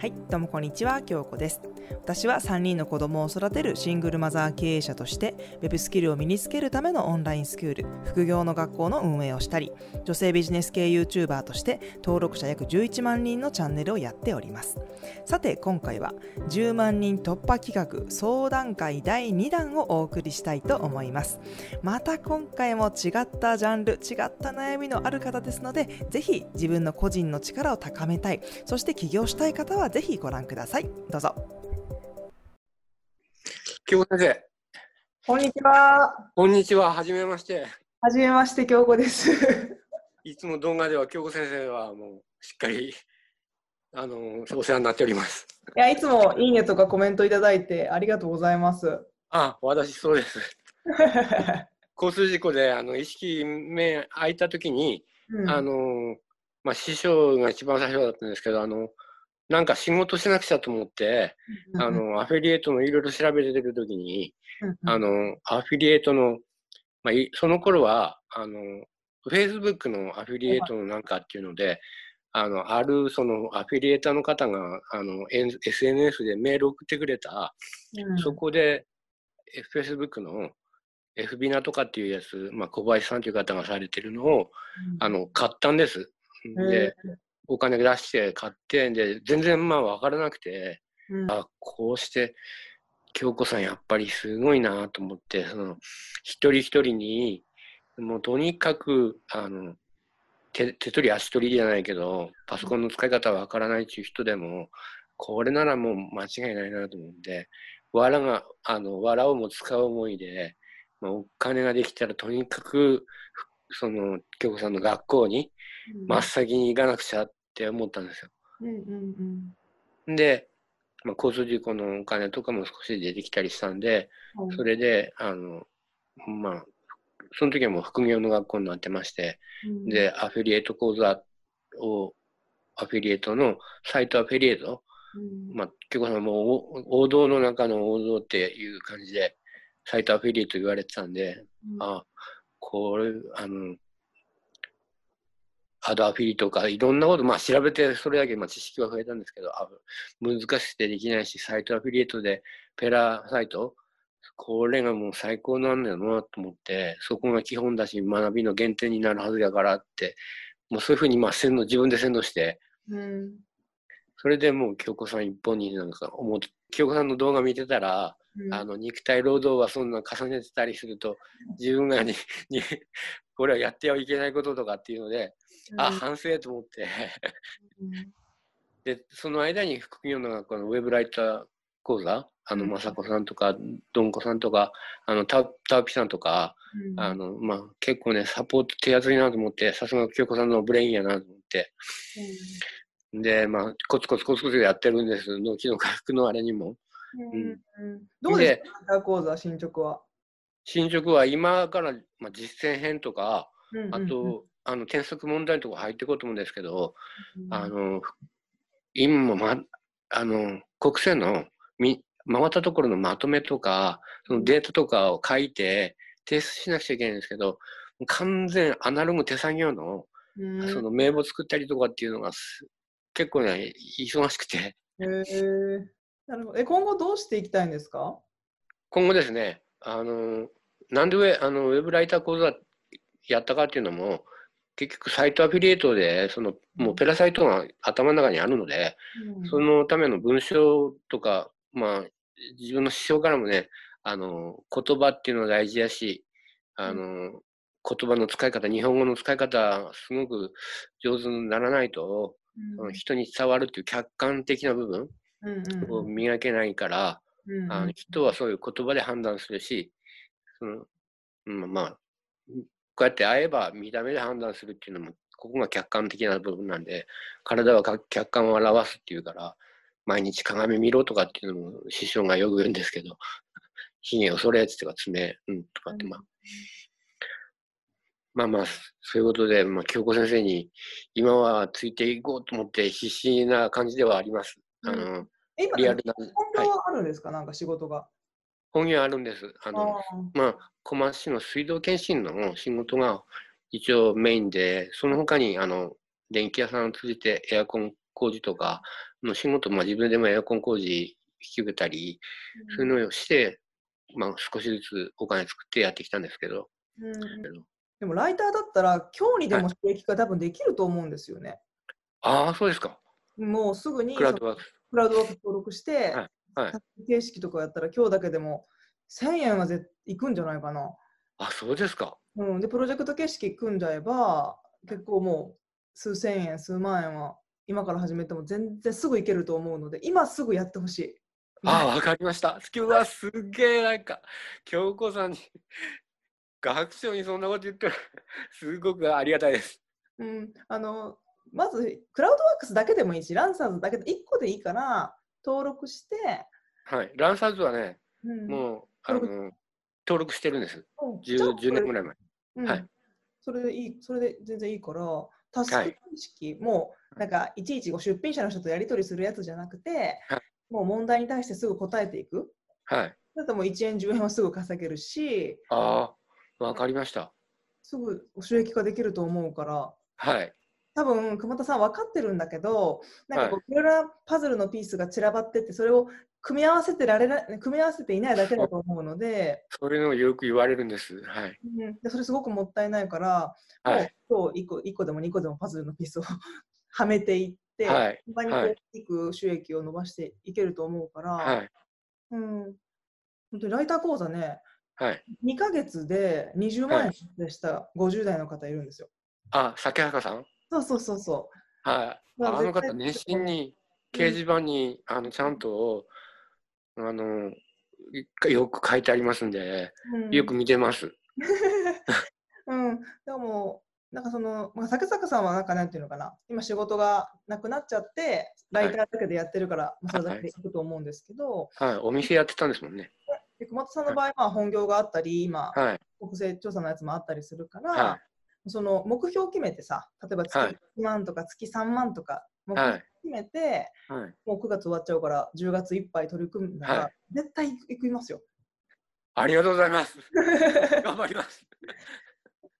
はい、どうもこんにちは、京子です。私は3人の子供を育てるシングルマザー経営者として、ウェブスキルを身につけるためのオンラインスクール、副業の学校の運営をしたり、女性ビジネス系 YouTuber として登録者約11万人のチャンネルをやっております。さて、今回は10万人突破企画相談会第2弾をお送りしたいと思います。また今回も違ったジャンル、違った悩みのある方ですので、ぜひ自分の個人の力を高めたい、そして起業したい方はぜひご覧ください。どうぞ。京子先生、こんにちは。こんにちは。はじめまして。はじめまして、京子です。いつも動画では京子先生はもうしっかりあのお世話になっております。いや、いつもいいねとかコメントいただいてありがとうございます。あ、私そうです。交通事故であの意識目開いた時に、うんあのまあ師匠が一番最初だったんですけど、あのなんか仕事しなくちゃと思って、あ、のアフィリエイトのいろいろ調べてる時に、うんあのアフィリエイトのまあいその頃はあの Facebook のアフィリエイトのなんかっていうので、あのあるそのアフィリエーターの方があの SNS でメール送ってくれた、うん。そこでえ Facebook の F ビナとかっていうやつ、まあ、小林さんという方がされてるのをあの買ったんです。で、お金出して買って、で、全然まあ分からなくて、うん。あ、こうして、京子さんやっぱりすごいなと思って、その、一人一人に、もうとにかく、あの、手手取り足取りじゃないけど、パソコンの使い方わからないっていう人でも、これならもう間違いないなと思って、わらが、あの、わらをも使う思いで、まあ、お金ができたらとにかく、その、京子さんの学校に真っ先に行かなくちゃって思ったんですよ。うんうんうん。で、まあ、交通事故のお金とかも少し出てきたりしたんで、うんそれで、あの、まあ、その時はもう副業の学校になってまして、うんで、アフィリエイト講座を、アフィリエイトのサイトアフィリエイト、うん。まあ、結構もうお王道の中の王道っていう感じで、サイトアフィリエイト言われてたんで、うん。あ、これ、あの、アドアフィリとかいろんなこと、まあ調べてそれだけまあ知識は増えたんですけど、あ難しくてできないし、サイトアフィリエイトでペラサイト、これがもう最高なんだよなと思って、そこが基本だし、学びの原点になるはずだからって、もうそういうふうにまあ洗脳、自分で洗脳して、うん。それでもう京子さん一本になんか思って、京子さんの動画見てたら、うん。あの肉体労働はそんな重ねてたりすると自分がににこれはやってはいけないこととかっていうので、あ反省と思って。うん。でその間に副業の学校のウェブライター講座あのうん。雅子さんとかどんこさんとかあのタタウピさんとかうん。あの、まあ、結構ねサポート手厚いなと思ってさすが京子さんのブレインやなと思って。でまあコツコツコツコツやってるんです。脳機能回復のあれにも。うんうんどうですか、講座進捗は？進捗は今から、まあ、実践編とか、うん。あと、あの、添削問題とか入っていこうと思うんですけど、うん。あの、今もま、あの、国政のみ、回ったところのまとめとか、そのデータとかを書いて、提出しなくちゃいけないんですけど、完全アナログ手作業の、うん。その名簿作ったりとかっていうのがす結構ね、忙しくて、へー。なるほど。え今後どうしていきたいんですか？今後ですね、あの、なんでウェあのウェブライター講座やったかっていうのも、結局サイトアフィリエイトで、その、もうペラサイトが頭の中にあるので、そのための文章とか、まあ、自分の師匠からもね、あの、言葉っていうのは大事だし、あの、言葉の使い方、日本語の使い方、すごく上手にならないと、その人に伝わるっていう客観的な部分を磨けないから、あの人はそういう言葉で判断するし、そのうん、まあ、こうやって会えば見た目で判断するっていうのも、ここが客観的な部分なんで、体はか客観を表すっていうから、毎日鏡見ろとかっていうのも師匠がよく言うんですけど、髭をそれってとか爪、うん、とかってまあ、まあまあ、そういうことで、まあ、京子先生に今はついていこうと思って必死な感じではあります。あの、え今リアルな、本業はあるんですか、なんか仕事が。本業あるんです。あの、あまあ、小松市の水道検診の仕事が一応メインで、その他に、あの、電気屋さんを通じてエアコン工事とか、の仕事、まあ自分でもエアコン工事引き受けたり、そういうのをして、まあ少しずつお金作ってやってきたんですけど。うん、でもライターだったら今日にでも収益化多分できると思うんですよね。ああ、そうですか。もうすぐにクラウドワークス。クラウドワークス登録して、はいはい形式とかやったら今日だけでも1000円はぜいくんじゃないかな。あ、そうですか。うん、で、プロジェクト形式組んじゃえば、結構もう数千円、数万円は今から始めても全然すぐいけると思うので、今すぐやってほしい。ああ、わかりました。今日はすっげえなんか、京子さんに、学長にそんなこと言ってる、すごくありがたいです。うん、あのまず、クラウドワークスだけでもいいし、ランサーズだけで1個でいいから、登録して、はい。ランサーズはね、うん、もう、あ登の、登録してるんです。うんじゃあ 10, 10年ぐらい前。うんはいそれでいい、それで全然いいから、タスクはい形式も、なんかいちいちこう出品者の人とやり取りするやつじゃなくて、はいもう問題に対してすぐ答えていく。はい。だともう1円、10円はすぐ稼げるし、ああ、わかりました。すぐ収益化できると思うから、はい。多分熊田さん分かってるんだけど、なんかこ、はいいろいろなパズルのピースが散らばってって、それを組み合わせてられな組み合わせていないだけだと思うので、そういうのをよく言われるんです。はい。うん、でそれすごくもったいないから、はい。もう今日1個 ,1 個でも2個でもパズルのピースを はめていって、はい他にこうはいく収益を伸ばしていけると思うから、はい。うん、本当にライター講座ね、はい。2ヶ月で20万円でした50代の方いるんですよ。あ、酒墓さん？そうそうそうそはい。まああの方、熱心に掲示板に、あの、ちゃんと、あの、よく書いてありますんで、う。うん、よく見てます。うん、でも、なんかその、まあ、竹坂さんはなんかなんていうのかな、今仕事がなくなっちゃって、ライターだけでやってるから、まあ、それだけでいくと思うんですけど、はい。お店やってたんですもんね。で熊田さんの場合は本業があったり、今、はい。国勢調査のやつもあったりするから、はその目標を決めてさ、例えば月はい1万とか月3万とか、目標決めて、い。はい。もう9月終わっちゃうから、10月いっぱい取り組んだら、はい絶対行きますよ。ありがとうございます。頑張ります。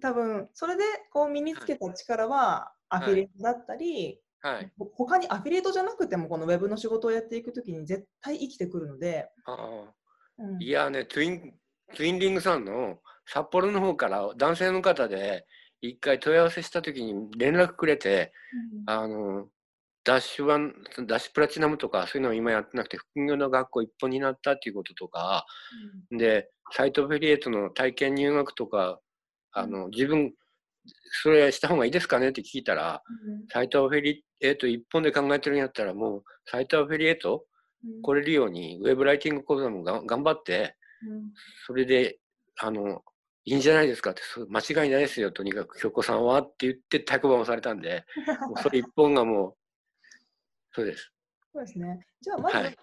多分それでこう身につけた力はアフィリエイトだったり、はい。ほ他にアフィリエイトじゃなくてもこのウェブの仕事をやっていくときに絶対生きてくるので、ああ。うんいやね、ツイン、ツインリングさんの札幌の方から男性の方で一回問い合わせした時に連絡くれて、あの、ダッシュワン、ダッシュプラチナムとかそういうのを今やってなくて、副業の学校一本になったっていうこととか、で、サイトアフィリエイトの体験入学とか、あの、自分、それした方がいいですかねって聞いたら、うん。サイトアフィリエイト一本で考えてるんやったら、もう、サイトアフィリエイト、うん。来れるように、ウェブライティング講座もが頑張って、うん。それで、あの、いいんじゃないですかって、間違いないですよ、とにかく、京子さんはって言って、太鼓判をされたんで、もうそれ一本がもう、そうです。そうですね。じゃあまず、はい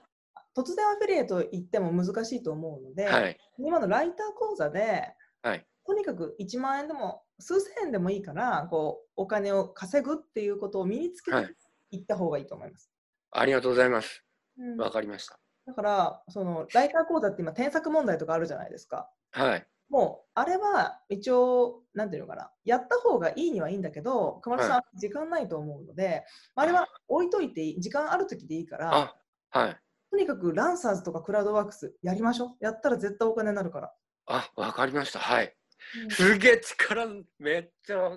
突然アフィリエイト行っても難しいと思うので、はい。今のライター講座で、はい。とにかく1万円でも数千円でもいいからこうお金を稼ぐっていうことを身につけてはいいった方がいいと思います。ありがとうございます。うんわかりました。だからそのライター講座って今添削問題とかあるじゃないですか。はい。もうあれは一応なんていうのかなやった方がいいにはいいんだけど熊田さん、時間ないと思うのであれは置いといていい時間ある時でいいからあ、はい。とにかくランサーズとかクラウドワークスやりましょうやったら絶対お金になるから。あ、わかりました。はい。うんすげえ力、めっちゃ、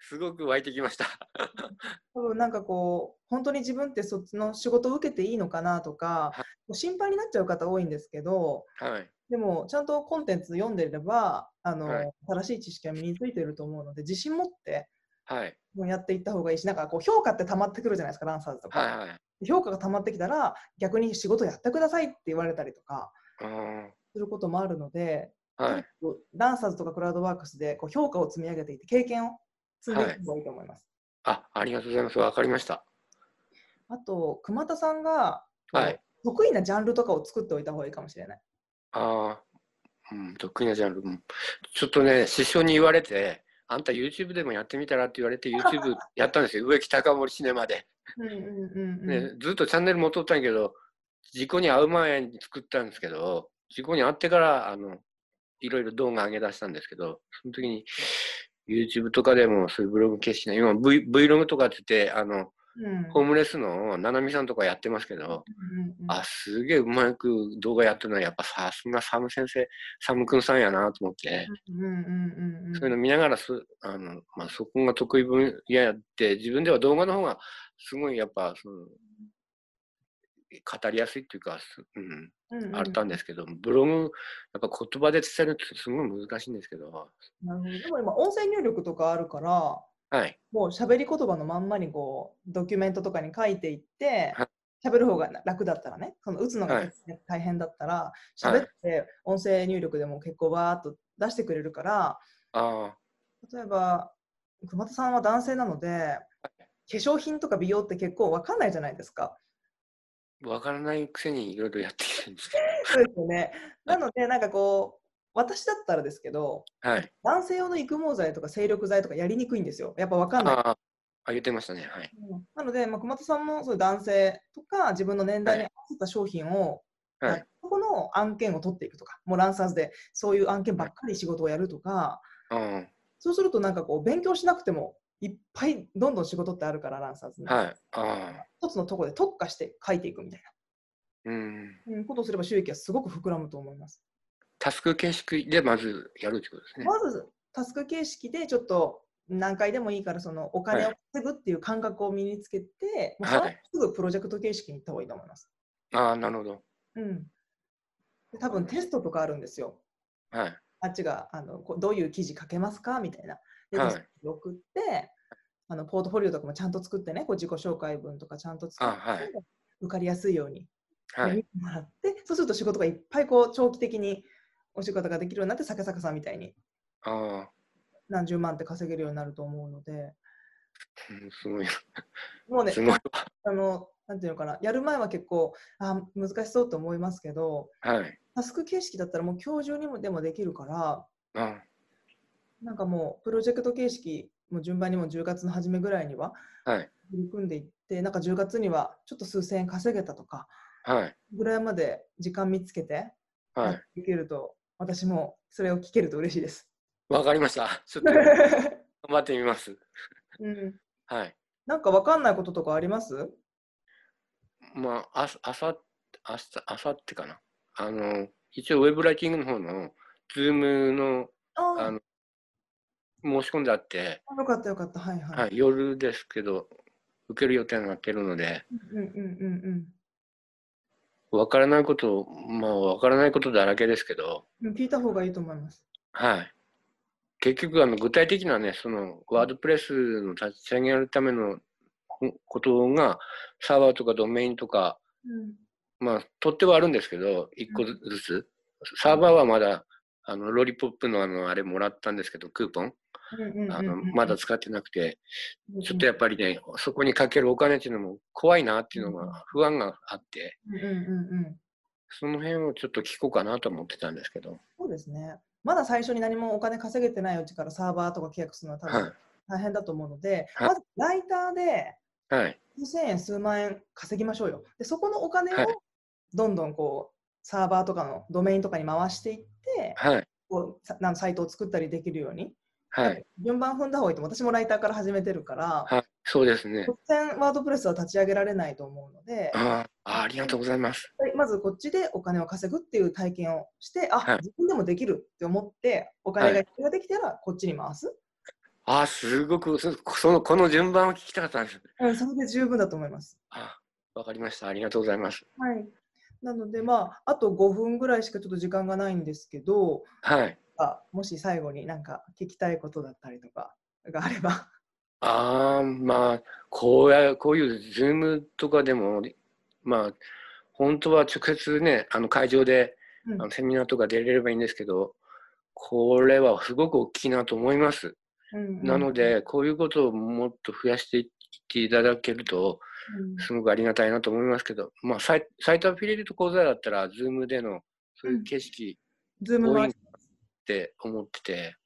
すごく湧いてきました。多分なんかこう本当に自分ってそっちの仕事を受けていいのかなとか、は心配になっちゃう方多いんですけどはい。でもちゃんとコンテンツ読んでればあの、はい正しい知識が身についていると思うので自信持ってはい。もうやっていった方がいいしなんかこう評価って溜まってくるじゃないですかランサーズとか、はい。はい。評価が溜まってきたら逆に仕事やってくださいって言われたりとかあすることもあるので、ーはい。ンサーズとかクラウドワークスでこう評価を積み上げていって経験を積んでいく方がいいと思います。あ、ありがとうございます。わかりました。あと熊田さんがはい得意なジャンルとかを作っておいた方がいいかもしれない。ああ、うん、得意なジャンル。うんちょっとね、師匠に言われて、あんた YouTube でもやってみたらって言われて YouTube やったんですよ。植木高森シネマで。うんうんうんうんね、ずっとチャンネル持っとったんやけど、事故に遭う前に作ったんですけど、事故に遭ってから、あの、いろいろ動画上げ出したんですけど、その時に YouTube とかでもそういうブログ形式な、今 v Vlog とかって言って、あの、うん。ホームレスのななみさんとかやってますけど、うんうんあ、すげえうまく動画やってるのは、やっぱさすがサム先生、サムくんさんやなと思って、そういうの見ながらす、あの、まあ、そこが得意分野やって、自分では動画の方がすごいやっぱ、その、語りやすいっていうか、すうん、うんうん。あったんですけど、ブログ、やっぱ言葉で伝えるってすごい難しいんですけど、なるほど。でも今音声入力とかあるからはい、もう喋り言葉のまんまにこうドキュメントとかに書いていってはい。喋る方が楽だったらねその打つのがはい大変だったらはい。喋って音声入力でも結構バーっと出してくれるからあ例えば熊田さんは男性なので化粧品とか美容って結構わかんないじゃないですか。あ、わからないくせにいろいろやってきてるんですけそうですよね。なのでなんかこう私だったらですけどど、はい。男性用の育毛剤とか精力剤とかやりにくいんですよ。やっぱわかんない。ああ、あ言ってましたね、はい。うんなので、まあ、熊田さんもそういう男性とか自分の年代に合わせた商品を、はい。そこの案件を取っていくとか、もうランサーズでそういう案件ばっかり仕事をやるとか、あそうするとなんかこう勉強しなくてもいっぱいどんどん仕事ってあるから、ランサーズに。あ、はい。ああ、一つのところで特化して書いていくみたいうん。な、うん、ことをすれば収益はすごく膨らむと思います。タスク形式でまずやるってことですね。まずタスク形式でちょっと何回でもいいからそのお金をはい稼ぐっていう感覚を身につけて、もうはいすぐプロジェクト形式に行った方がいいと思います。ああ、なるほど。うん、で多分テストとかあるんですよ。はい。あっちがあのどういう記事書けますか？みたいな。送ってあの、ポートフォリオとかもちゃんと作ってね、こう自己紹介文とかちゃんと作って、あはい受かりやすいように、はい。見てもらって、そうすると仕事がいっぱいこう長期的にお仕事ができるようになって、坂坂さんみたいにああ、何十万って稼げるようになると思うので、うんすごい。もうねす、ごい。あの、なんていうのかな、やる前は結構あ難しそうと思いますけど、はい。タスク形式だったらもう今日中にもでもできるから、あなんかもうプロジェクト形式、もう順番にも10月の初めぐらいにははい。取り組んでいって、なんか10月にはちょっと数千円稼げたとか、はい。ぐらいまで時間見つけてはい。やっていけると、私もそれを聞けると嬉しいです。わかりました。ちょっと 頑張ってみます。うん、はい。なんかわかんないこととかあります？まあ、あさ、あさ、あさ、あさってかな。あの、一応ウェブライティングの方の、ズームの、ああの、申し込んであって、あ、よかったよかった。はいはい。はい、夜ですけど、受ける予定になってるので、うんうんうんわからないこと、まあ、わからないことだらけですけど、うん。聞いた方がいいと思います。はい。結局、あの、具体的なね、その、ワードプレスの立ち上げるためのほことが、サーバーとかドメインとか、うんまあ、取ってはあるんですけど、一個ずつ。サーバーはまだ、あの、ロリポップのあの、あれもらったんですけど、クーポン。あの、まだ使ってなくて、うんちょっとやっぱりね、そこにかけるお金っていうのも怖いなっていうのが、不安があって。その辺をちょっと聞こうかなと思ってたんですけど。そうですね。まだ最初に何もお金稼げてないうちからサーバーとか契約するのは多はい分。大変だと思うので、はいまずライターではい。数千円、数万円稼ぎましょうよ。で、そこのお金はいをどんどんこうサーバーとかのドメインとかに回していって、はい。こうさなんサイトを作ったりできるように、はい。順番踏んだ方がいいと私もライターから始めてるから、はい。そうですね。突然ワードプレスは立ち上げられないと思うので、ああ、ありがとうございます。はいまずこっちでお金を稼ぐっていう体験をして、あ、はい自分でもできるって思って、お金がができたらこっちに回す。ああ、すごく、そその、この順番を聞きたかったんです。うん、それで十分だと思います。あわかりました。ありがとうございます。はい。なので、まあ、あと5分ぐらいしかちょっと時間がないんですけど、はい。あもし最後になんか聞きたいことだったりとかがあれば。ああ、まあ、こうや、こういうズームとかでも、まあ、本当は直接ね、あの会場で、うん。あのセミナーとか出れればいいんですけど、これはすごく大きいなと思います。うんうんなので、こういうことをもっと増やしていっていただけると、うん。すごくありがたいなと思いますけど、まあ、サイサイトアフィリエイト講座だったら、ズームでのそういう景色ズームのって思ってて、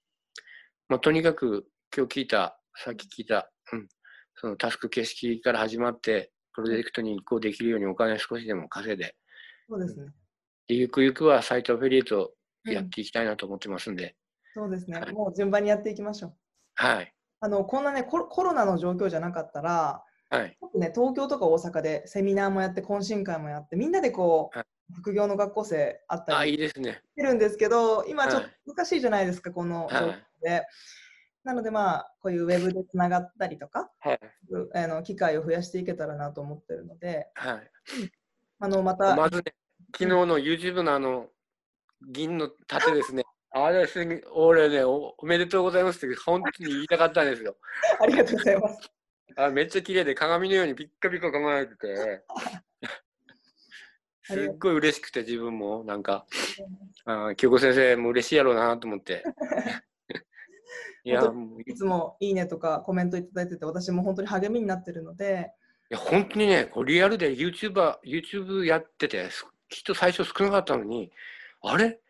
まあ、とにかく今日聞いた、さっき聞いた、うん、そのタスク形式から始まって、プロジェクトに移行できるようにお金少しでも稼いで、そうですね。でゆくゆくはサイトアフィリエイトうんやっていきたいなと思ってますんで、そうですねは。いもう順番にやっていきましょう。はい、あのこんなねコロコロナの状況じゃなかったら、はい。ね、東京とか大阪でセミナーもやって懇親会もやってみんなでこう、はい副業の学校生あったあ、りいいですね。してるんですけど今ちょっはいと難しいじゃないですか、この状況で。なのでまあこういうウェブでつながったりとかはい。うあの機会を増やしていけたらなと思ってるのではい。あのまた、まずね、昨日の YouTube のあの、銀の盾ですね。あれですね、俺ねお、おめでとうございますって本当に言いたかったんですよ。ありがとうございます。あめっちゃ綺麗で鏡のようにピッカピカ輝いてて、すっごい嬉しくて自分も。なんか、あ清子先生も嬉しいやろうなと思って。いや、いいつもいいねとかコメントいただいてて私も本当に励みになってるので。や本当にね、こうリアルで YouTuber、YouTube やってて、すきっと最初少なかったのに、あれ？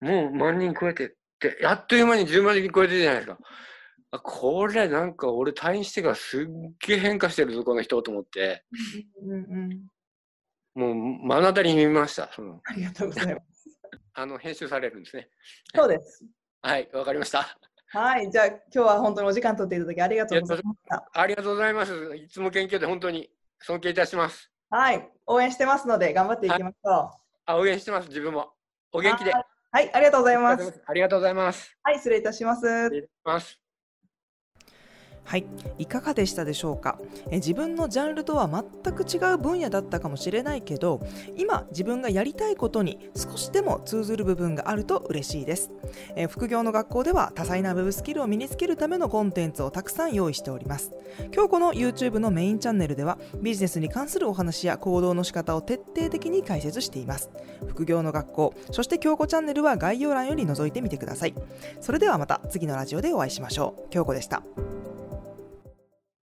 もう万人超えてって、やっという間に10万人超えてるじゃないですか。あこれなんか俺退院してからすっげえ変化してるぞ、この人と思って、うんうんもう目の当たりに見ました。そのありがとうございます。あの編集されるんですね。そうです。はい、わかりました。はい、じゃあ今日は本当にお時間取っていただきありがとうございました。ありがとうございます。いつも研究で本当に尊敬いたします。はい、応援してますので頑張っていきましょう。あ、応援してます、自分も。お元気で。はいはい、ありがとうございます。ありがとうございます。はい、失礼いたします。失礼します。はい、いかがでしたでしょうか？え自分のジャンルとは全く違う分野だったかもしれないけど今自分がやりたいことに少しでも通ずる部分があると嬉しいです。え副業の学校では多彩な Web スキルを身につけるためのコンテンツをたくさん用意しております。今日この YouTube のメインチャンネルではビジネスに関するお話や行動の仕方を徹底的に解説しています。副業の学校そして京子チャンネルは概要欄より覗いてみてください。それではまた次のラジオでお会いしましょう。京子でした。